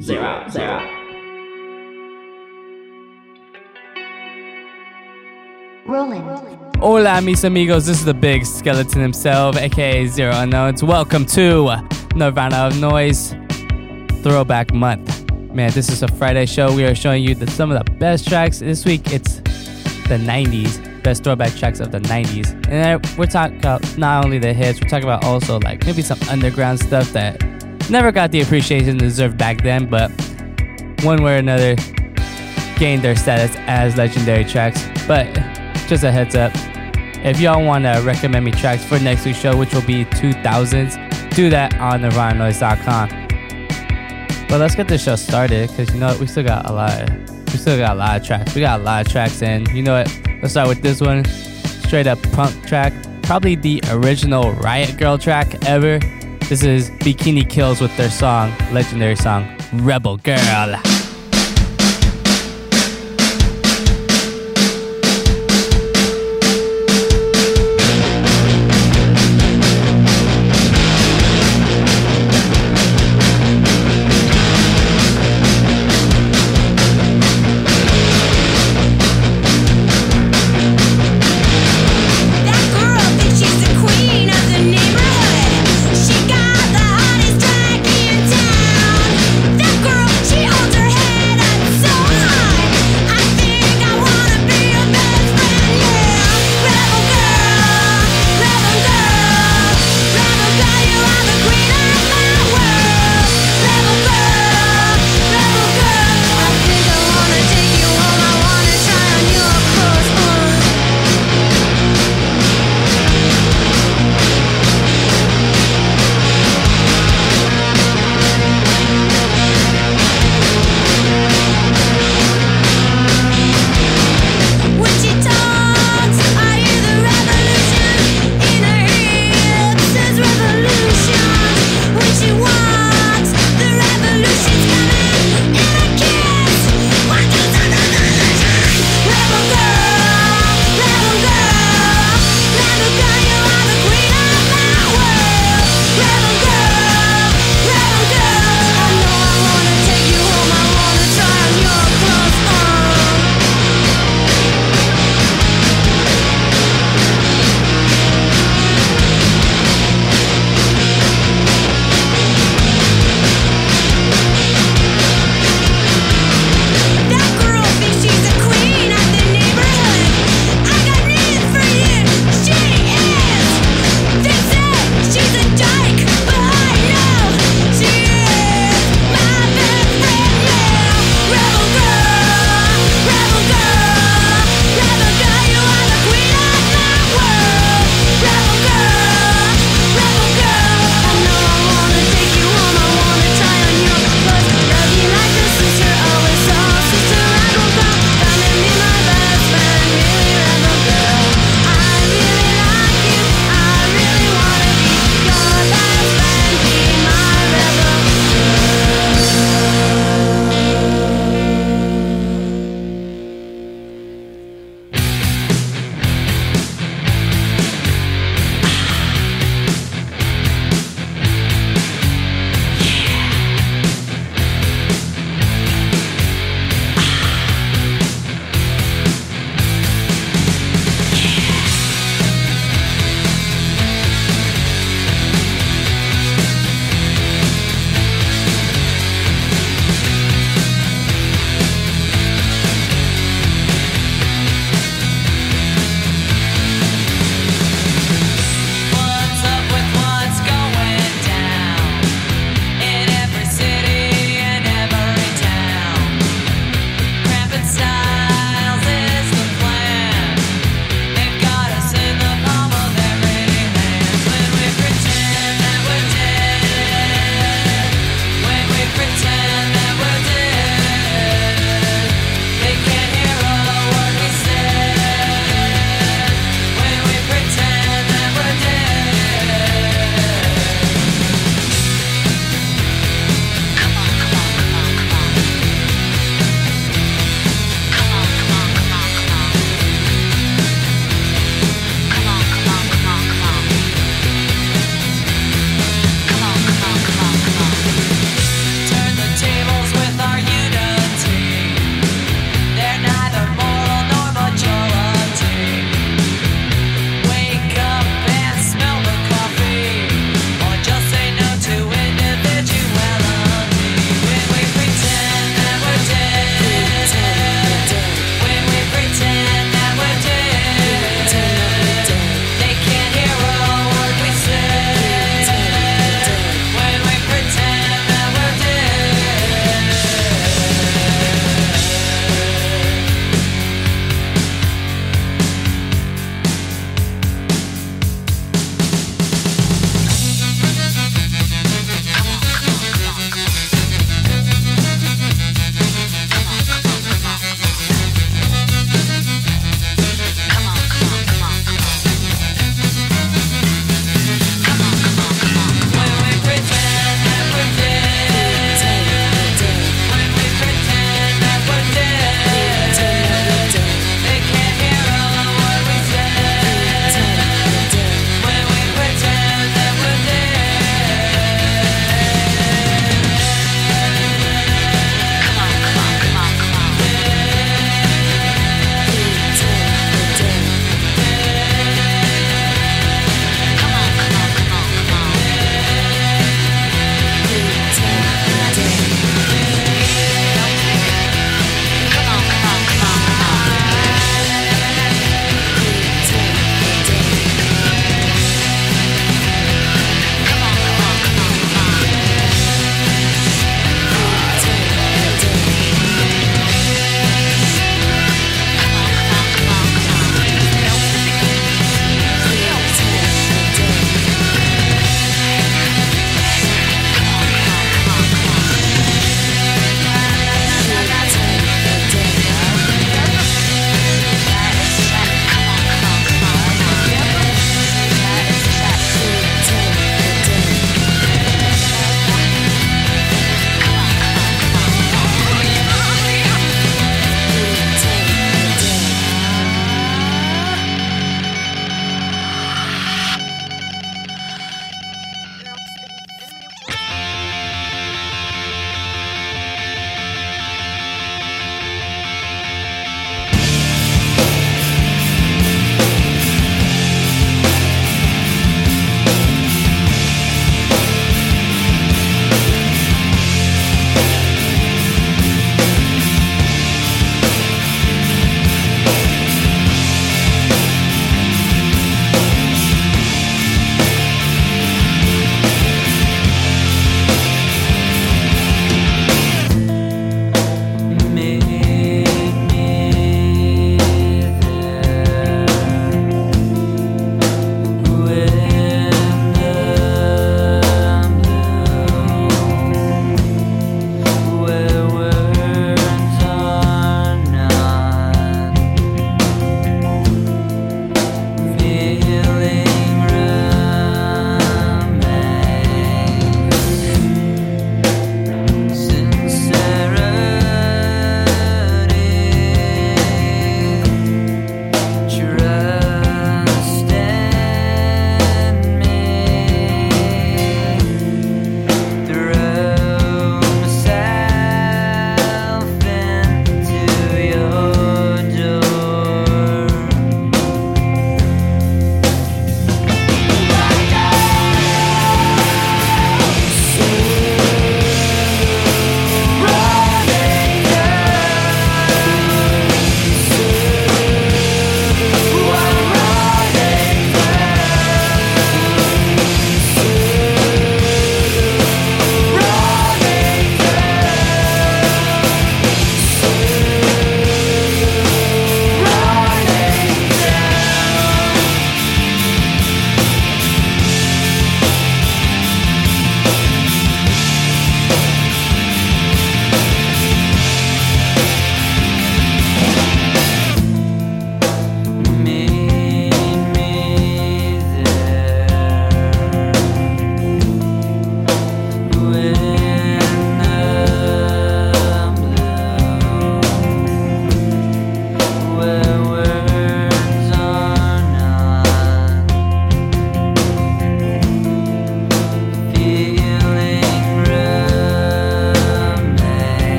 zero, zero. Rolling. Hola, mis amigos. This is the big skeleton himself, aka Zero Unknowns. Welcome to Nirvana of Noize Throwback Month. Man, this is a Friday show. We are showing you the, some of the best tracks. This week it's the 90s, best throwback tracks of the 90s. And then we're talking about not only the hits, we're talking about also like maybe some underground stuff that never got the appreciation deserved back then, but one way or another gained their status as legendary tracks. But just a heads up, if y'all want to recommend me tracks for next week's show, which will be 2000s, do that on nirvananoise.com. But let's get this show started because you know what, we still got a lot. We still got a lot of tracks. We got a lot of tracks, and you know what? Let's start with this one, straight up punk track, probably the original Riot Girl track ever. This is Bikini Kills with their song, legendary song, Rebel Girl.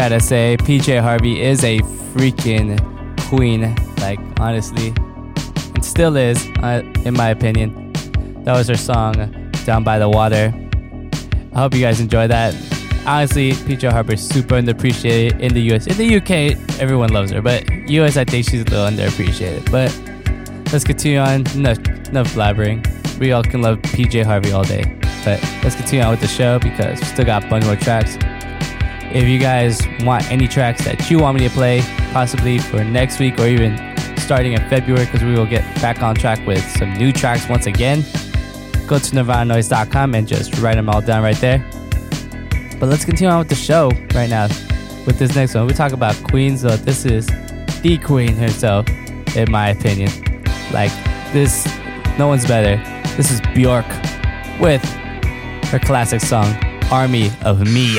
Gotta say, PJ Harvey is a freaking queen. Like, honestly, and still is, uh, in my opinion. That was her song, Down by the Water. I hope you guys enjoy that. Honestly, PJ Harvey is super underappreciated in the US. In the UK, everyone loves her, but US, I think she's a little underappreciated. But let's continue on. Enough, enough blabbering. We all can love PJ Harvey all day. But let's continue on with the show because we still got a bunch more tracks. If you guys want any tracks that you want me to play, possibly for next week or even starting in February, because we will get back on track with some new tracks once again, go to nirvananoise.com and just write them all down right there. But let's continue on with the show right now with this next one. We talk about queens, though. This is the queen herself, in my opinion. Like, this, no one's better. This is Bjork with her classic song, Army of Me.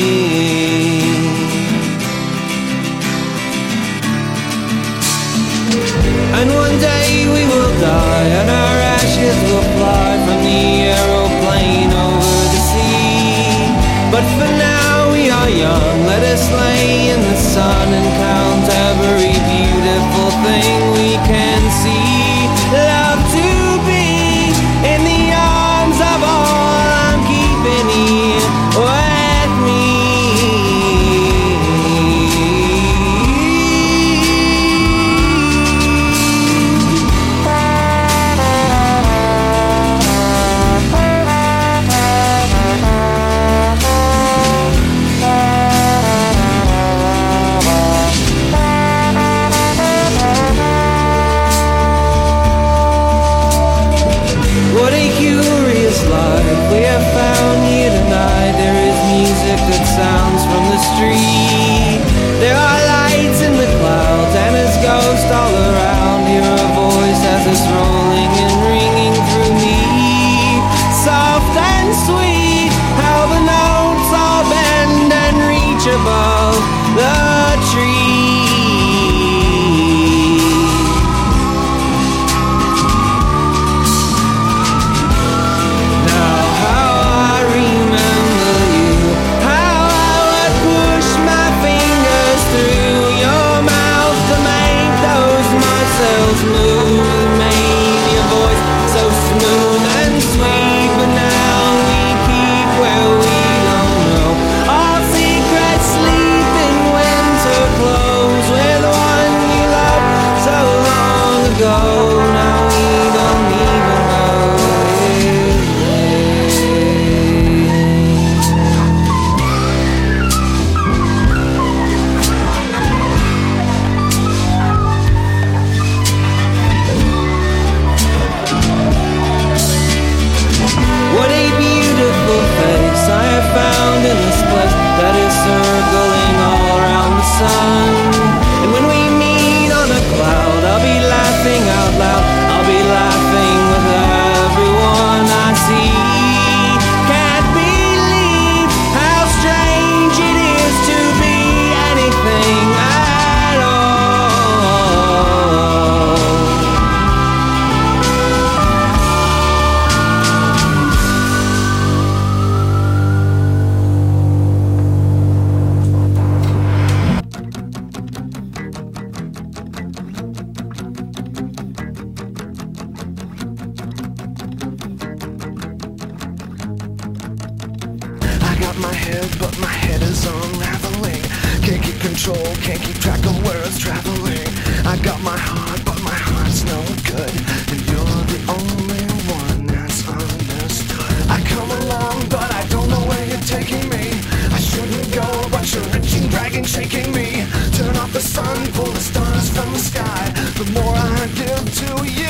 And one day we will die, and our ashes will fly from the aeroplane over the sea. But for now we are young, let us lay in the sun and count every beautiful thing soul can't keep track of where it's traveling. I got my heart, but my heart's no good. And you're the only one that's understood. I come along, but I don't know where you're taking me. I shouldn't go, but you're reaching, dragging, shaking me. Turn off the sun, pull the stars from the sky. The more I give to you.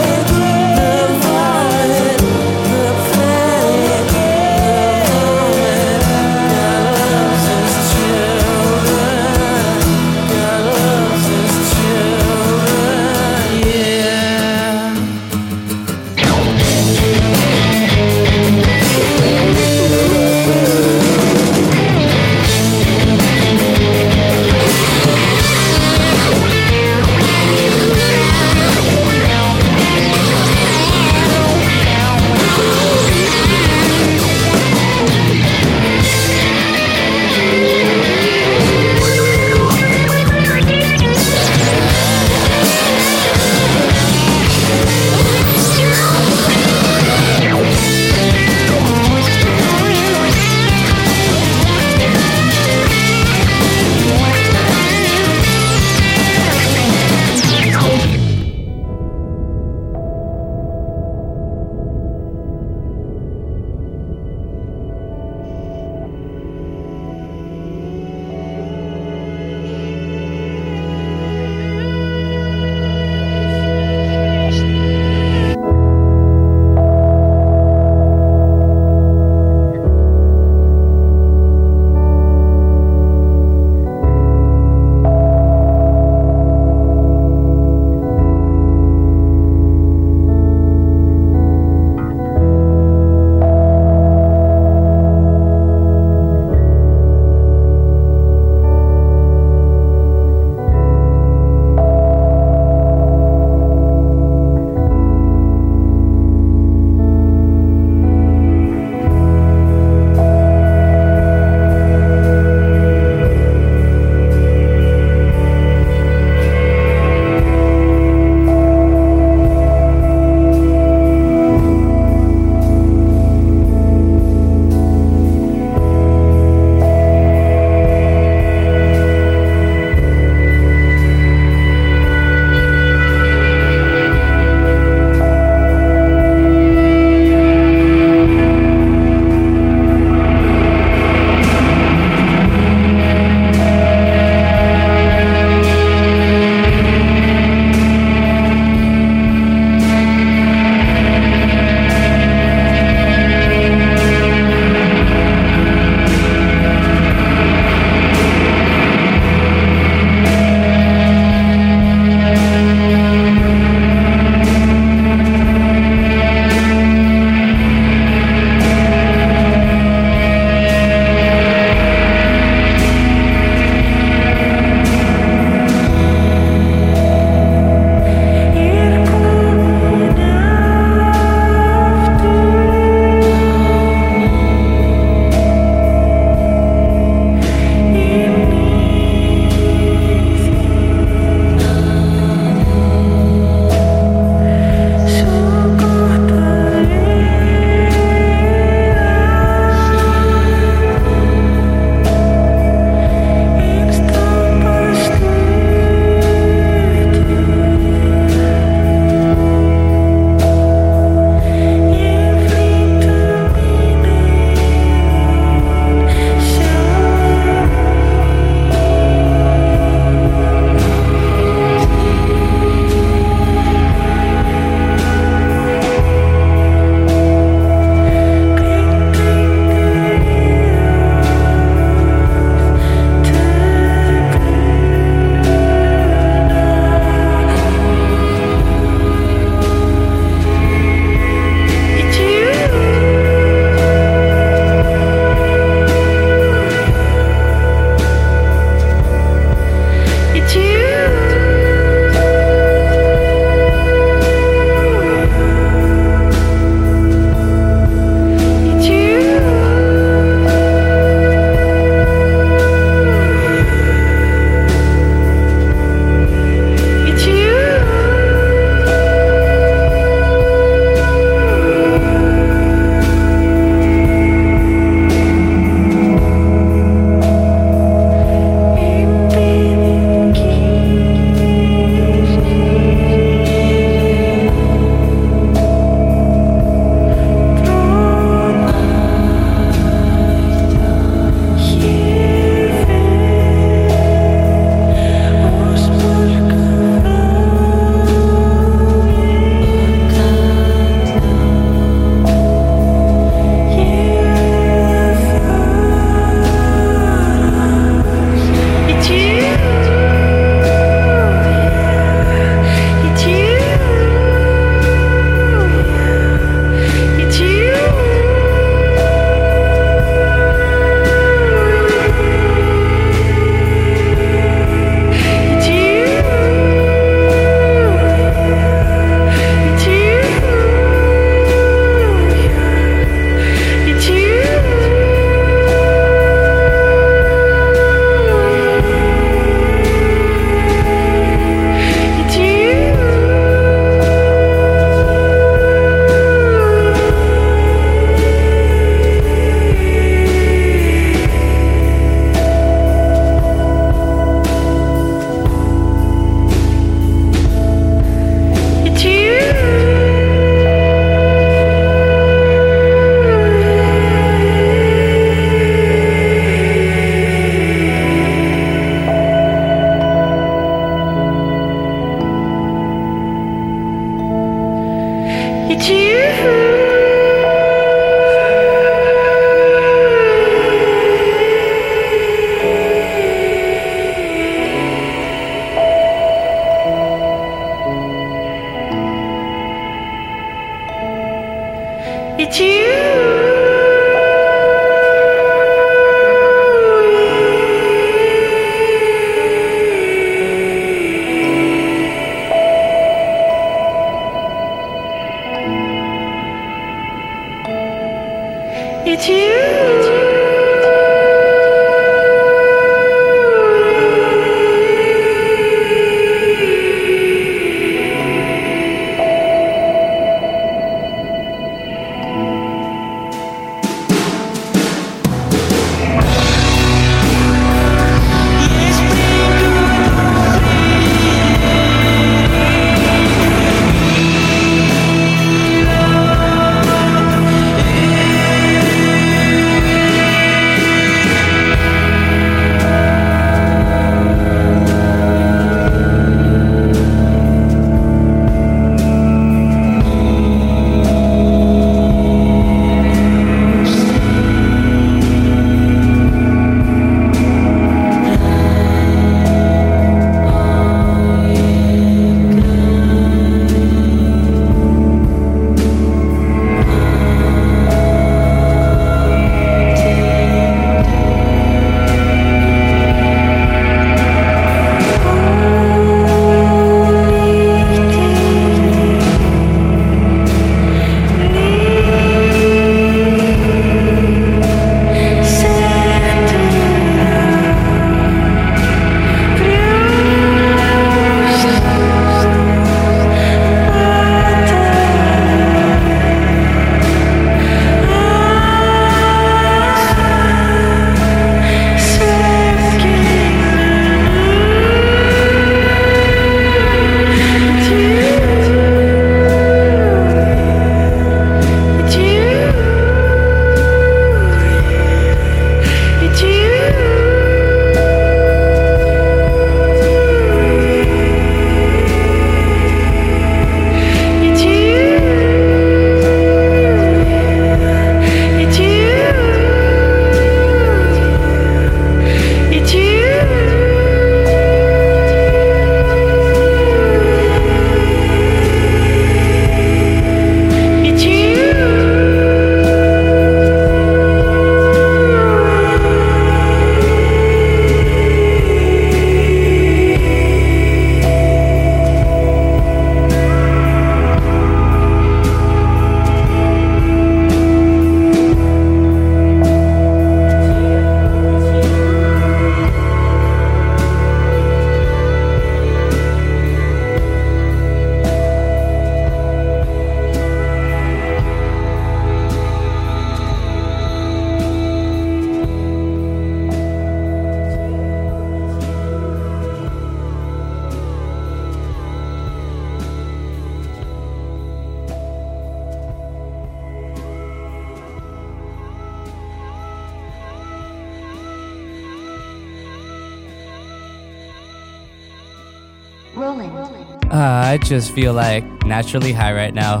Just feel like naturally high right now,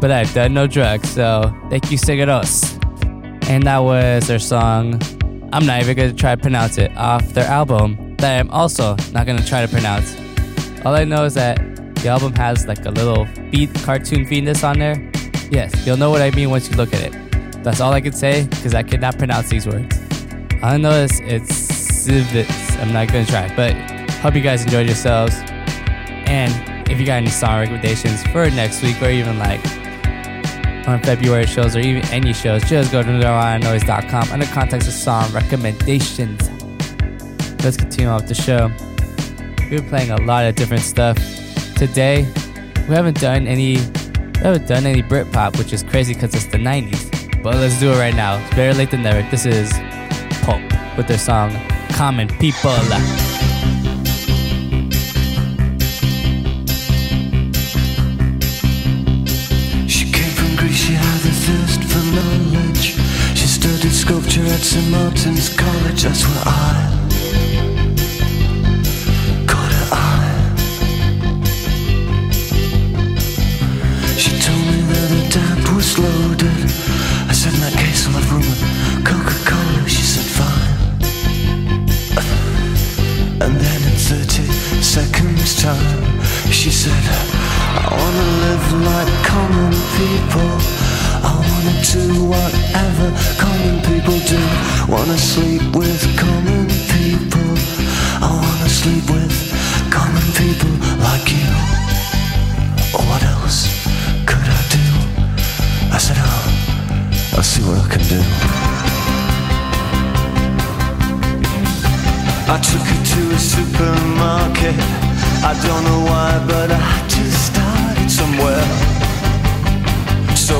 but I've done no drugs, so thank you, Sigur Rós. And that was their song. I'm not even gonna try to pronounce it off their album that I'm also not gonna try to pronounce. All I know is that the album has like a little beat cartoon Venus on there. Yes, you'll know what I mean once you look at it. That's all I can say because I cannot pronounce these words. All I know is it's civets. I'm not gonna try, but hope you guys enjoyed yourselves. And if you got any song recommendations for next week or even like on February shows or even any shows, just go to NirvanaNoise.com under context of song recommendations. Let's continue off the show. We've been playing a lot of different stuff. Today, we haven't done any we haven't done any Britpop, which is crazy because it's the 90s. But let's do it right now. It's better late than never. This is Pulp with their song Common People. At St. Martin's College, that's where I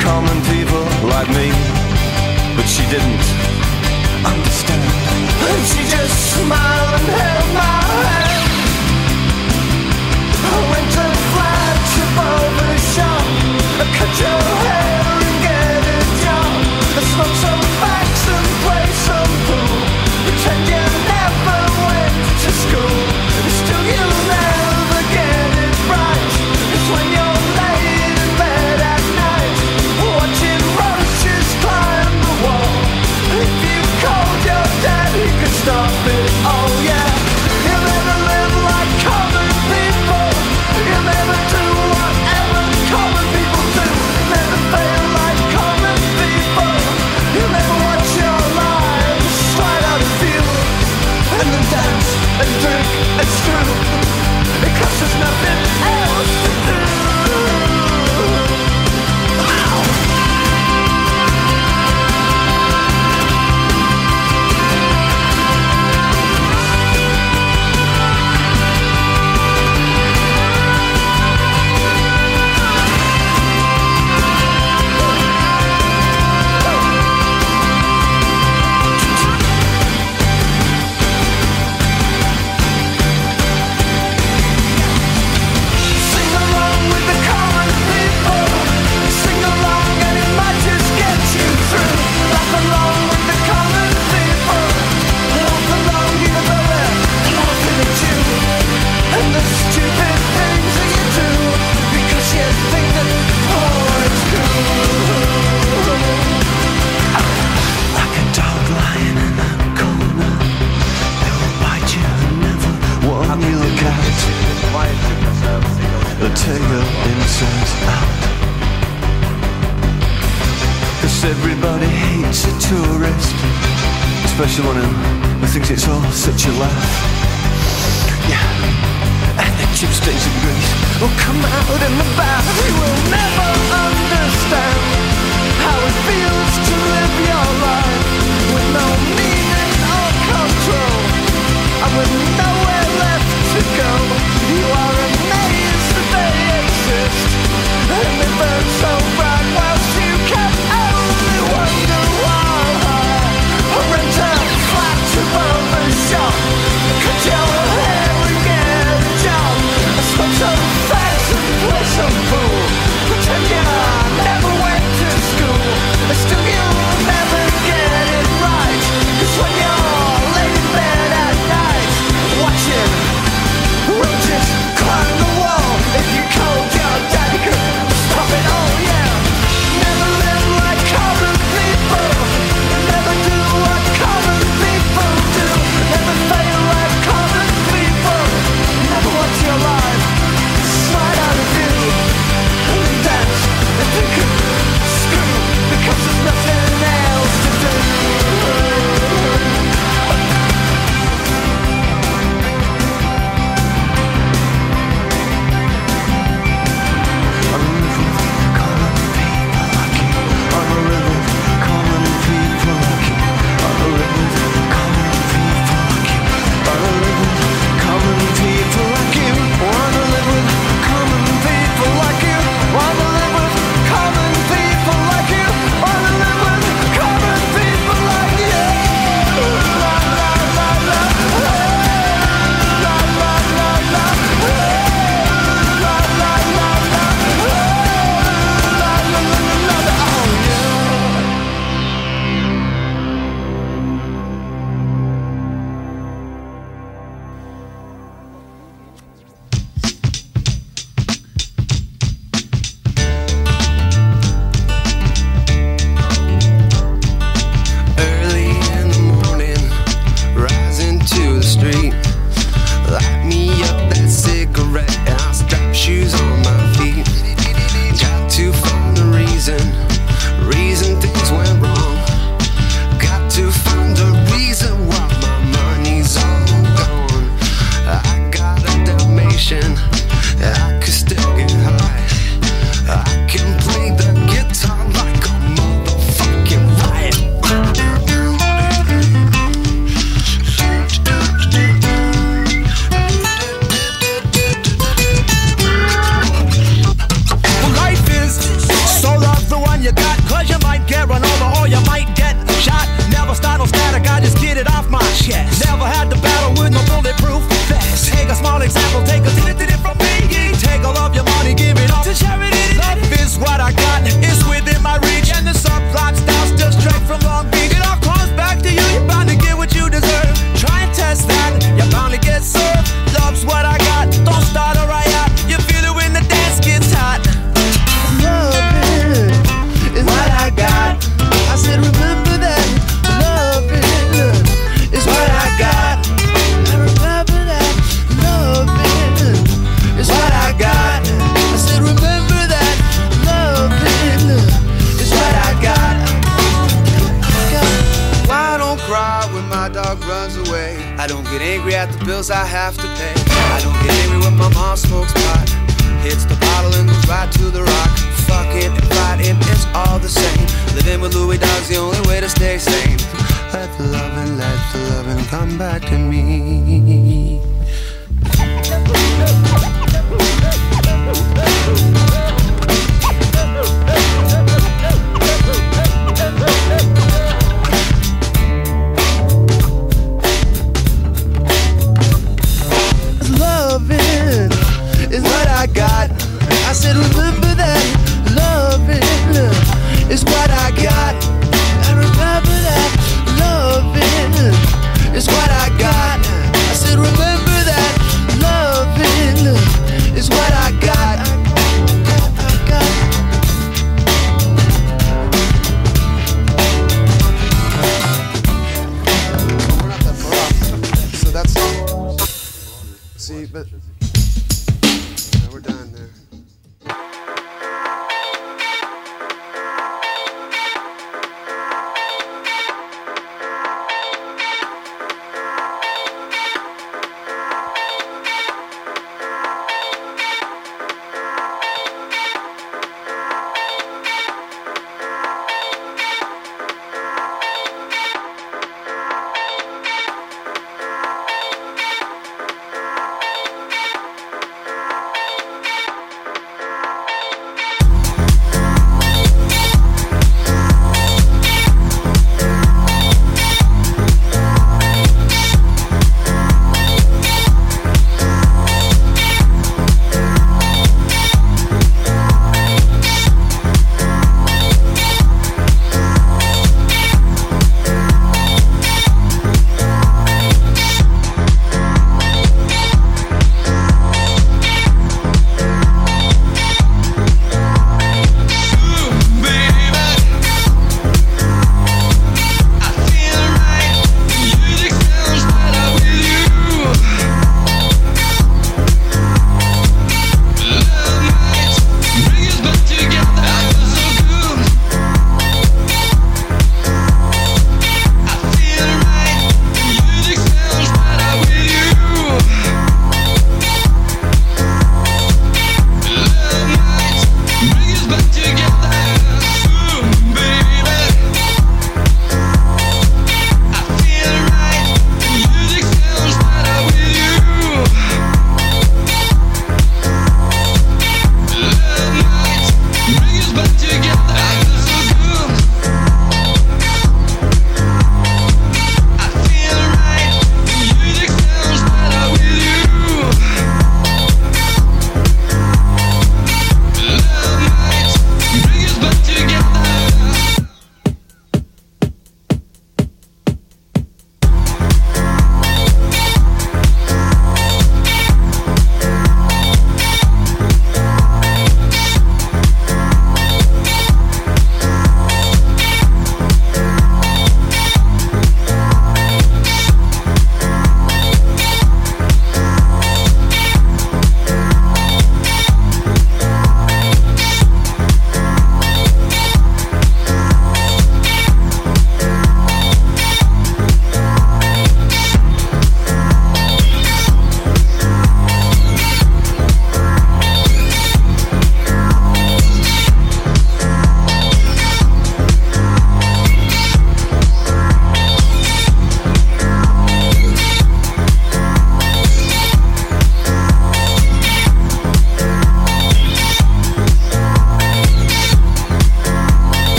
common people like me. But she didn't understand. And she just smiled and held my hand. I went to the flagship barber shop. I cut your hair and get a job. I smoke some especially one who, thinks it's all such a laugh. Yeah, and the chip stains in Greece will oh, come out in the bath. You will never understand how it feels to live your life with no meaning or control, and with nowhere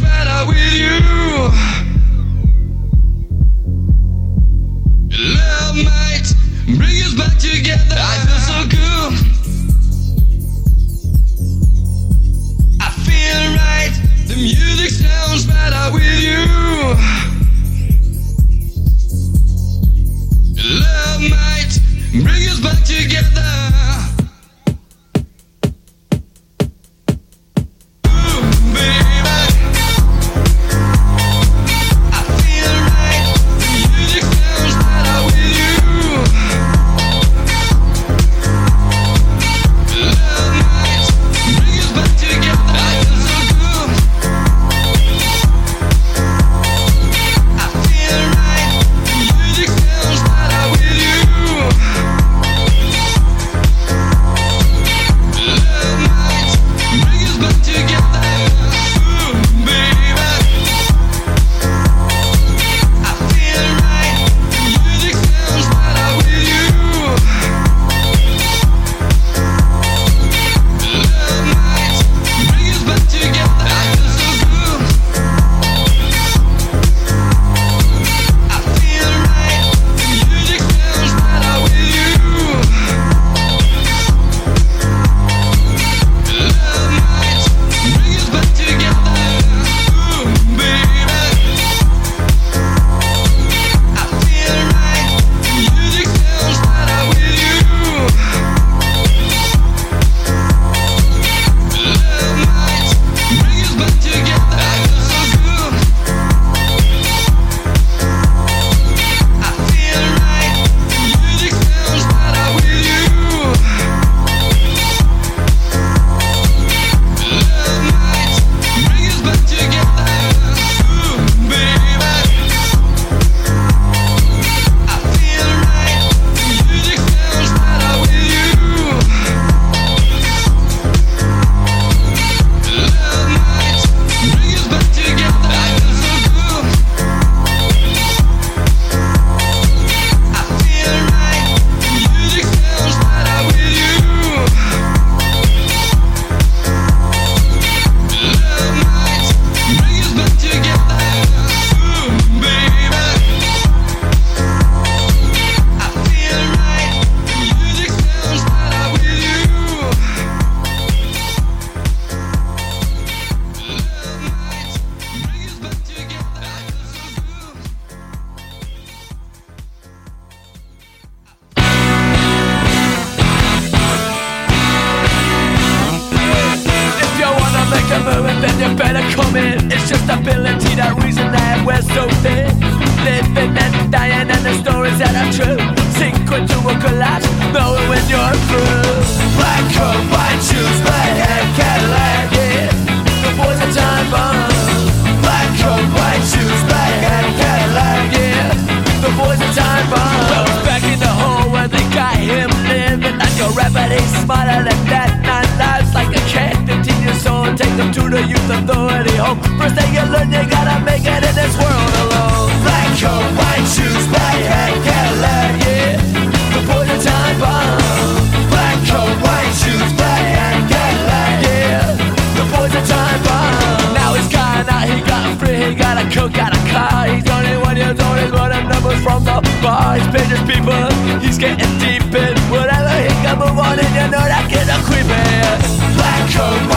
much better with you. He's painted people. He's getting deep in whatever he can move on, and you know that kid a creepy. Black coat.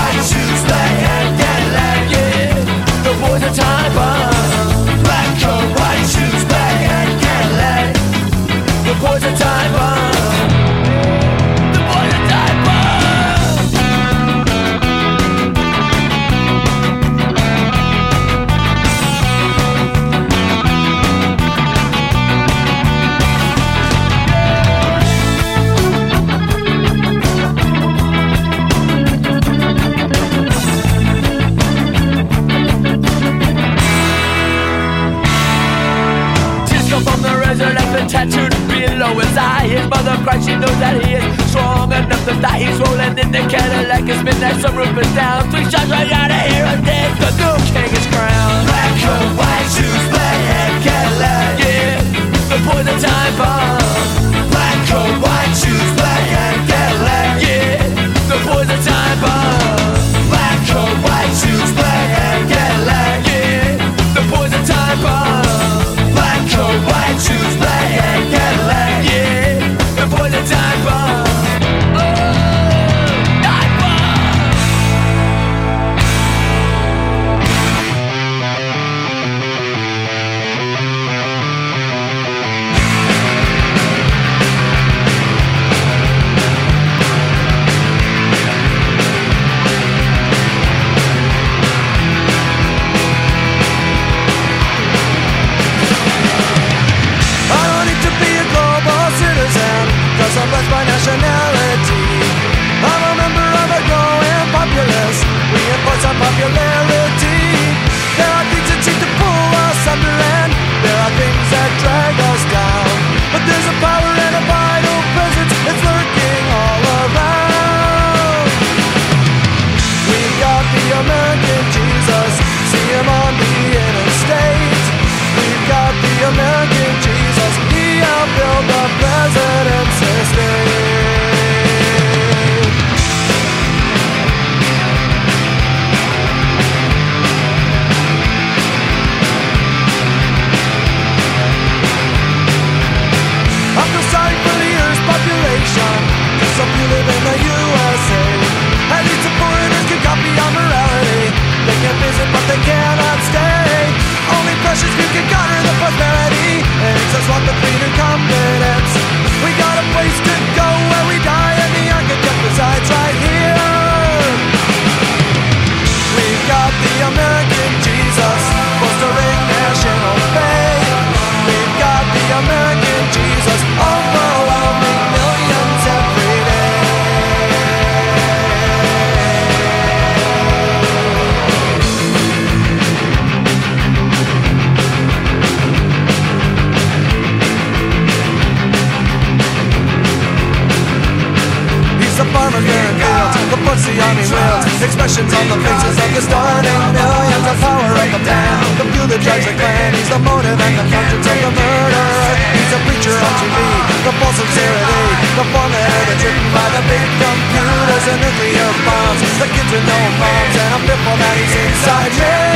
Inside me.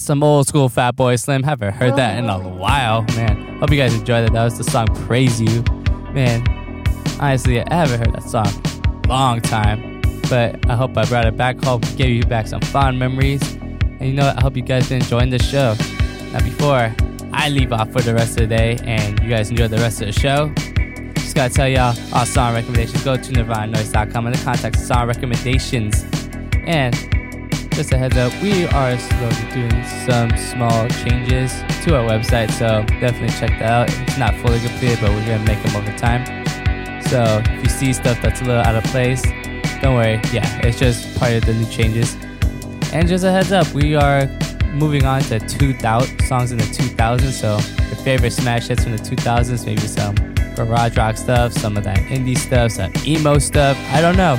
Some old school Fatboy Slim. Haven't heard that in a oh. while, man. Hope you guys enjoyed it. That was the song Praise You. Man, honestly, I haven't heard that song long time. But I hope I brought it back. Hope gave you back some fond memories. And you know what? I hope you guys been enjoying the show. Now, before I leave off for the rest of the day and you guys enjoy the rest of the show, just gotta tell y'all our song recommendations. Go to nirvananoise.com and the contact song recommendations. And just a heads up, we are slowly doing some small changes to our website, so definitely check that out. It's not fully completed, but we're gonna make them over time. So if you see stuff that's a little out of place, don't worry. Yeah, it's just part of the new changes. And just a heads up, we are moving on to 2000 songs in the 2000s. So your favorite smash hits from the 2000s, maybe some garage rock stuff, some of that indie stuff, some emo stuff. I don't know.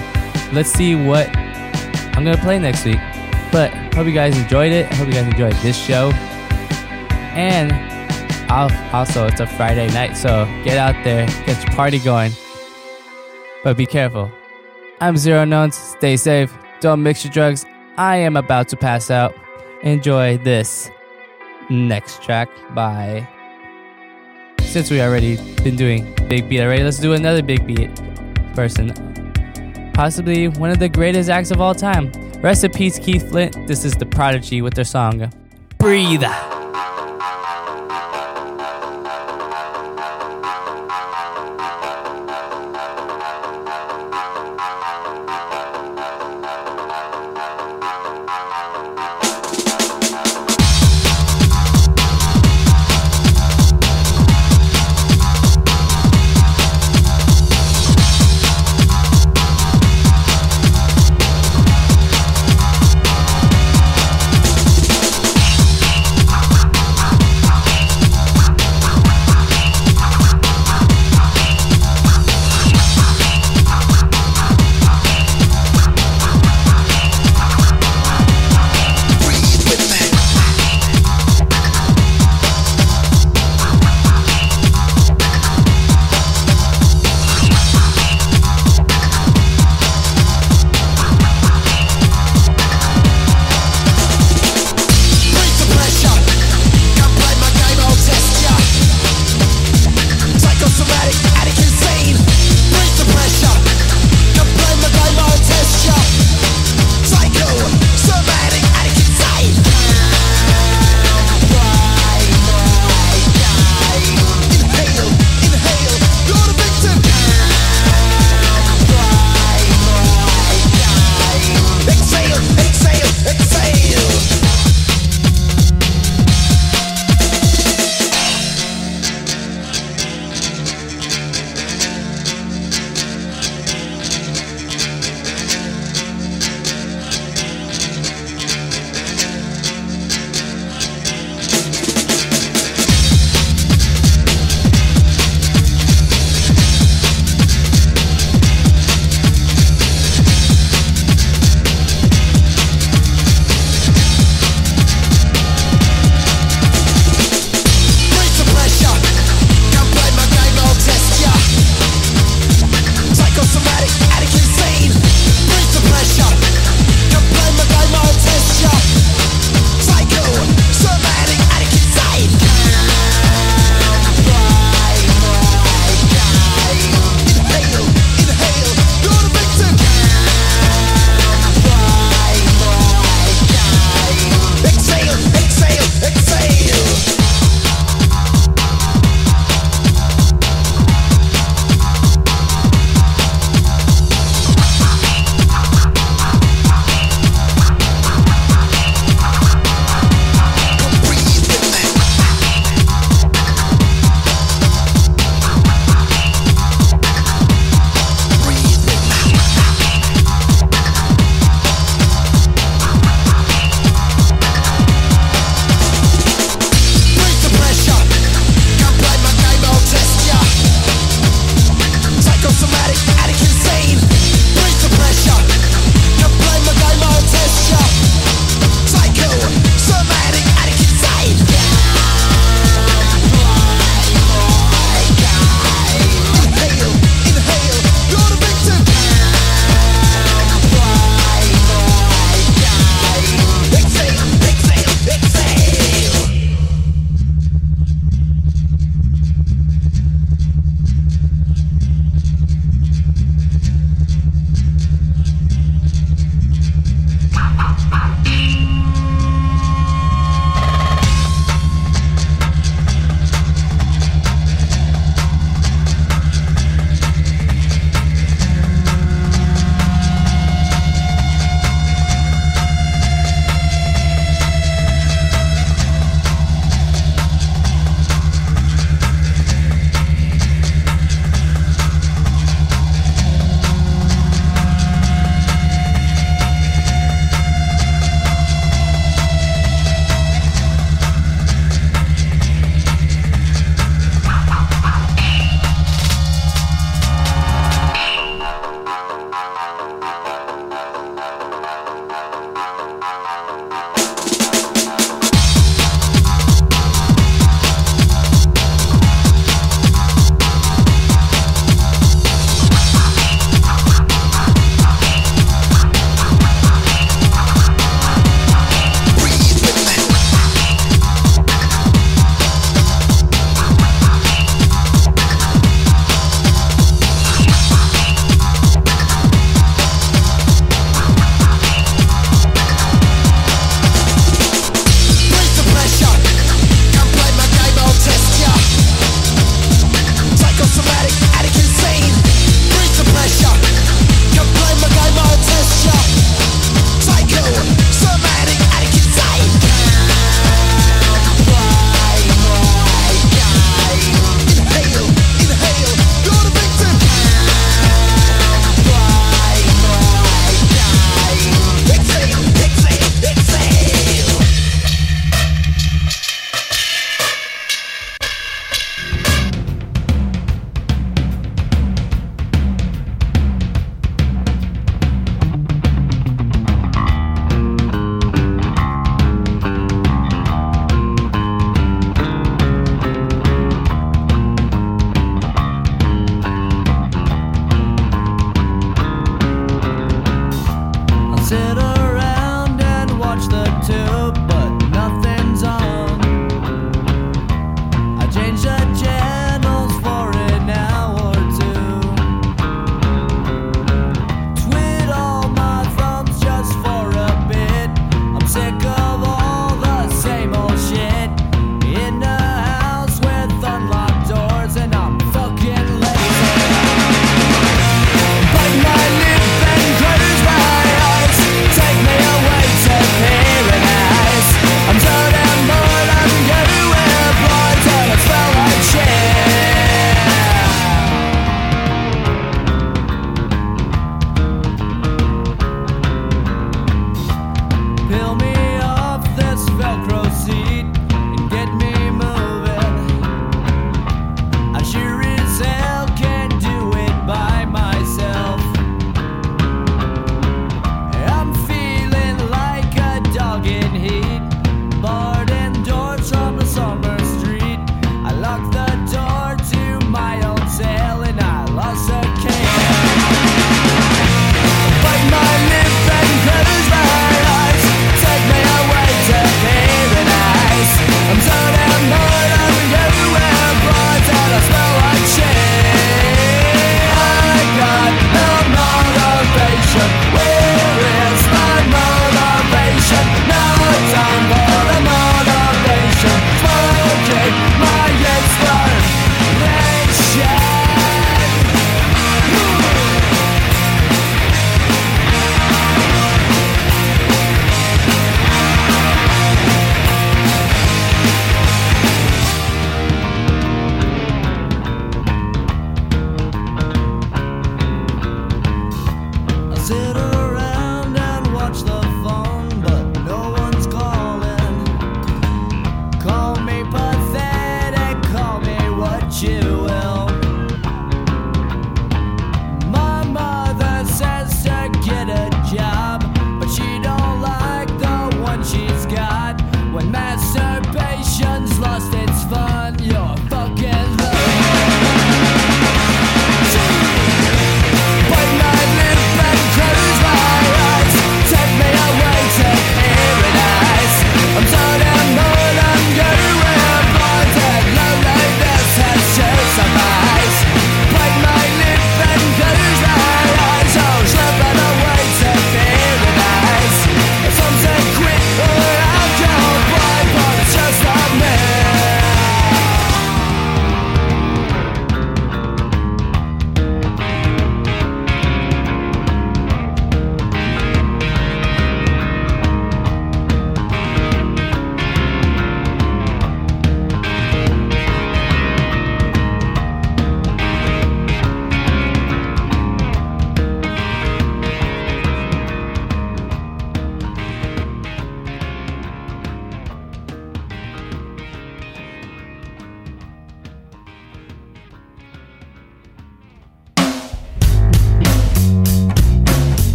Let's see what I'm gonna play next week. But hope you guys enjoyed it. Hope you guys enjoyed this show. And I'll, also, it's a Friday night, so get out there, get your party going. But be careful. I'm Zero Knowns. Stay safe. Don't mix your drugs. I am about to pass out. Enjoy this next track by. Since we already been doing big beat already, let's do another big beat person. Possibly one of the greatest acts of all time. Peace, Keith Flint. This is The Prodigy with their song Breathe. Breathe.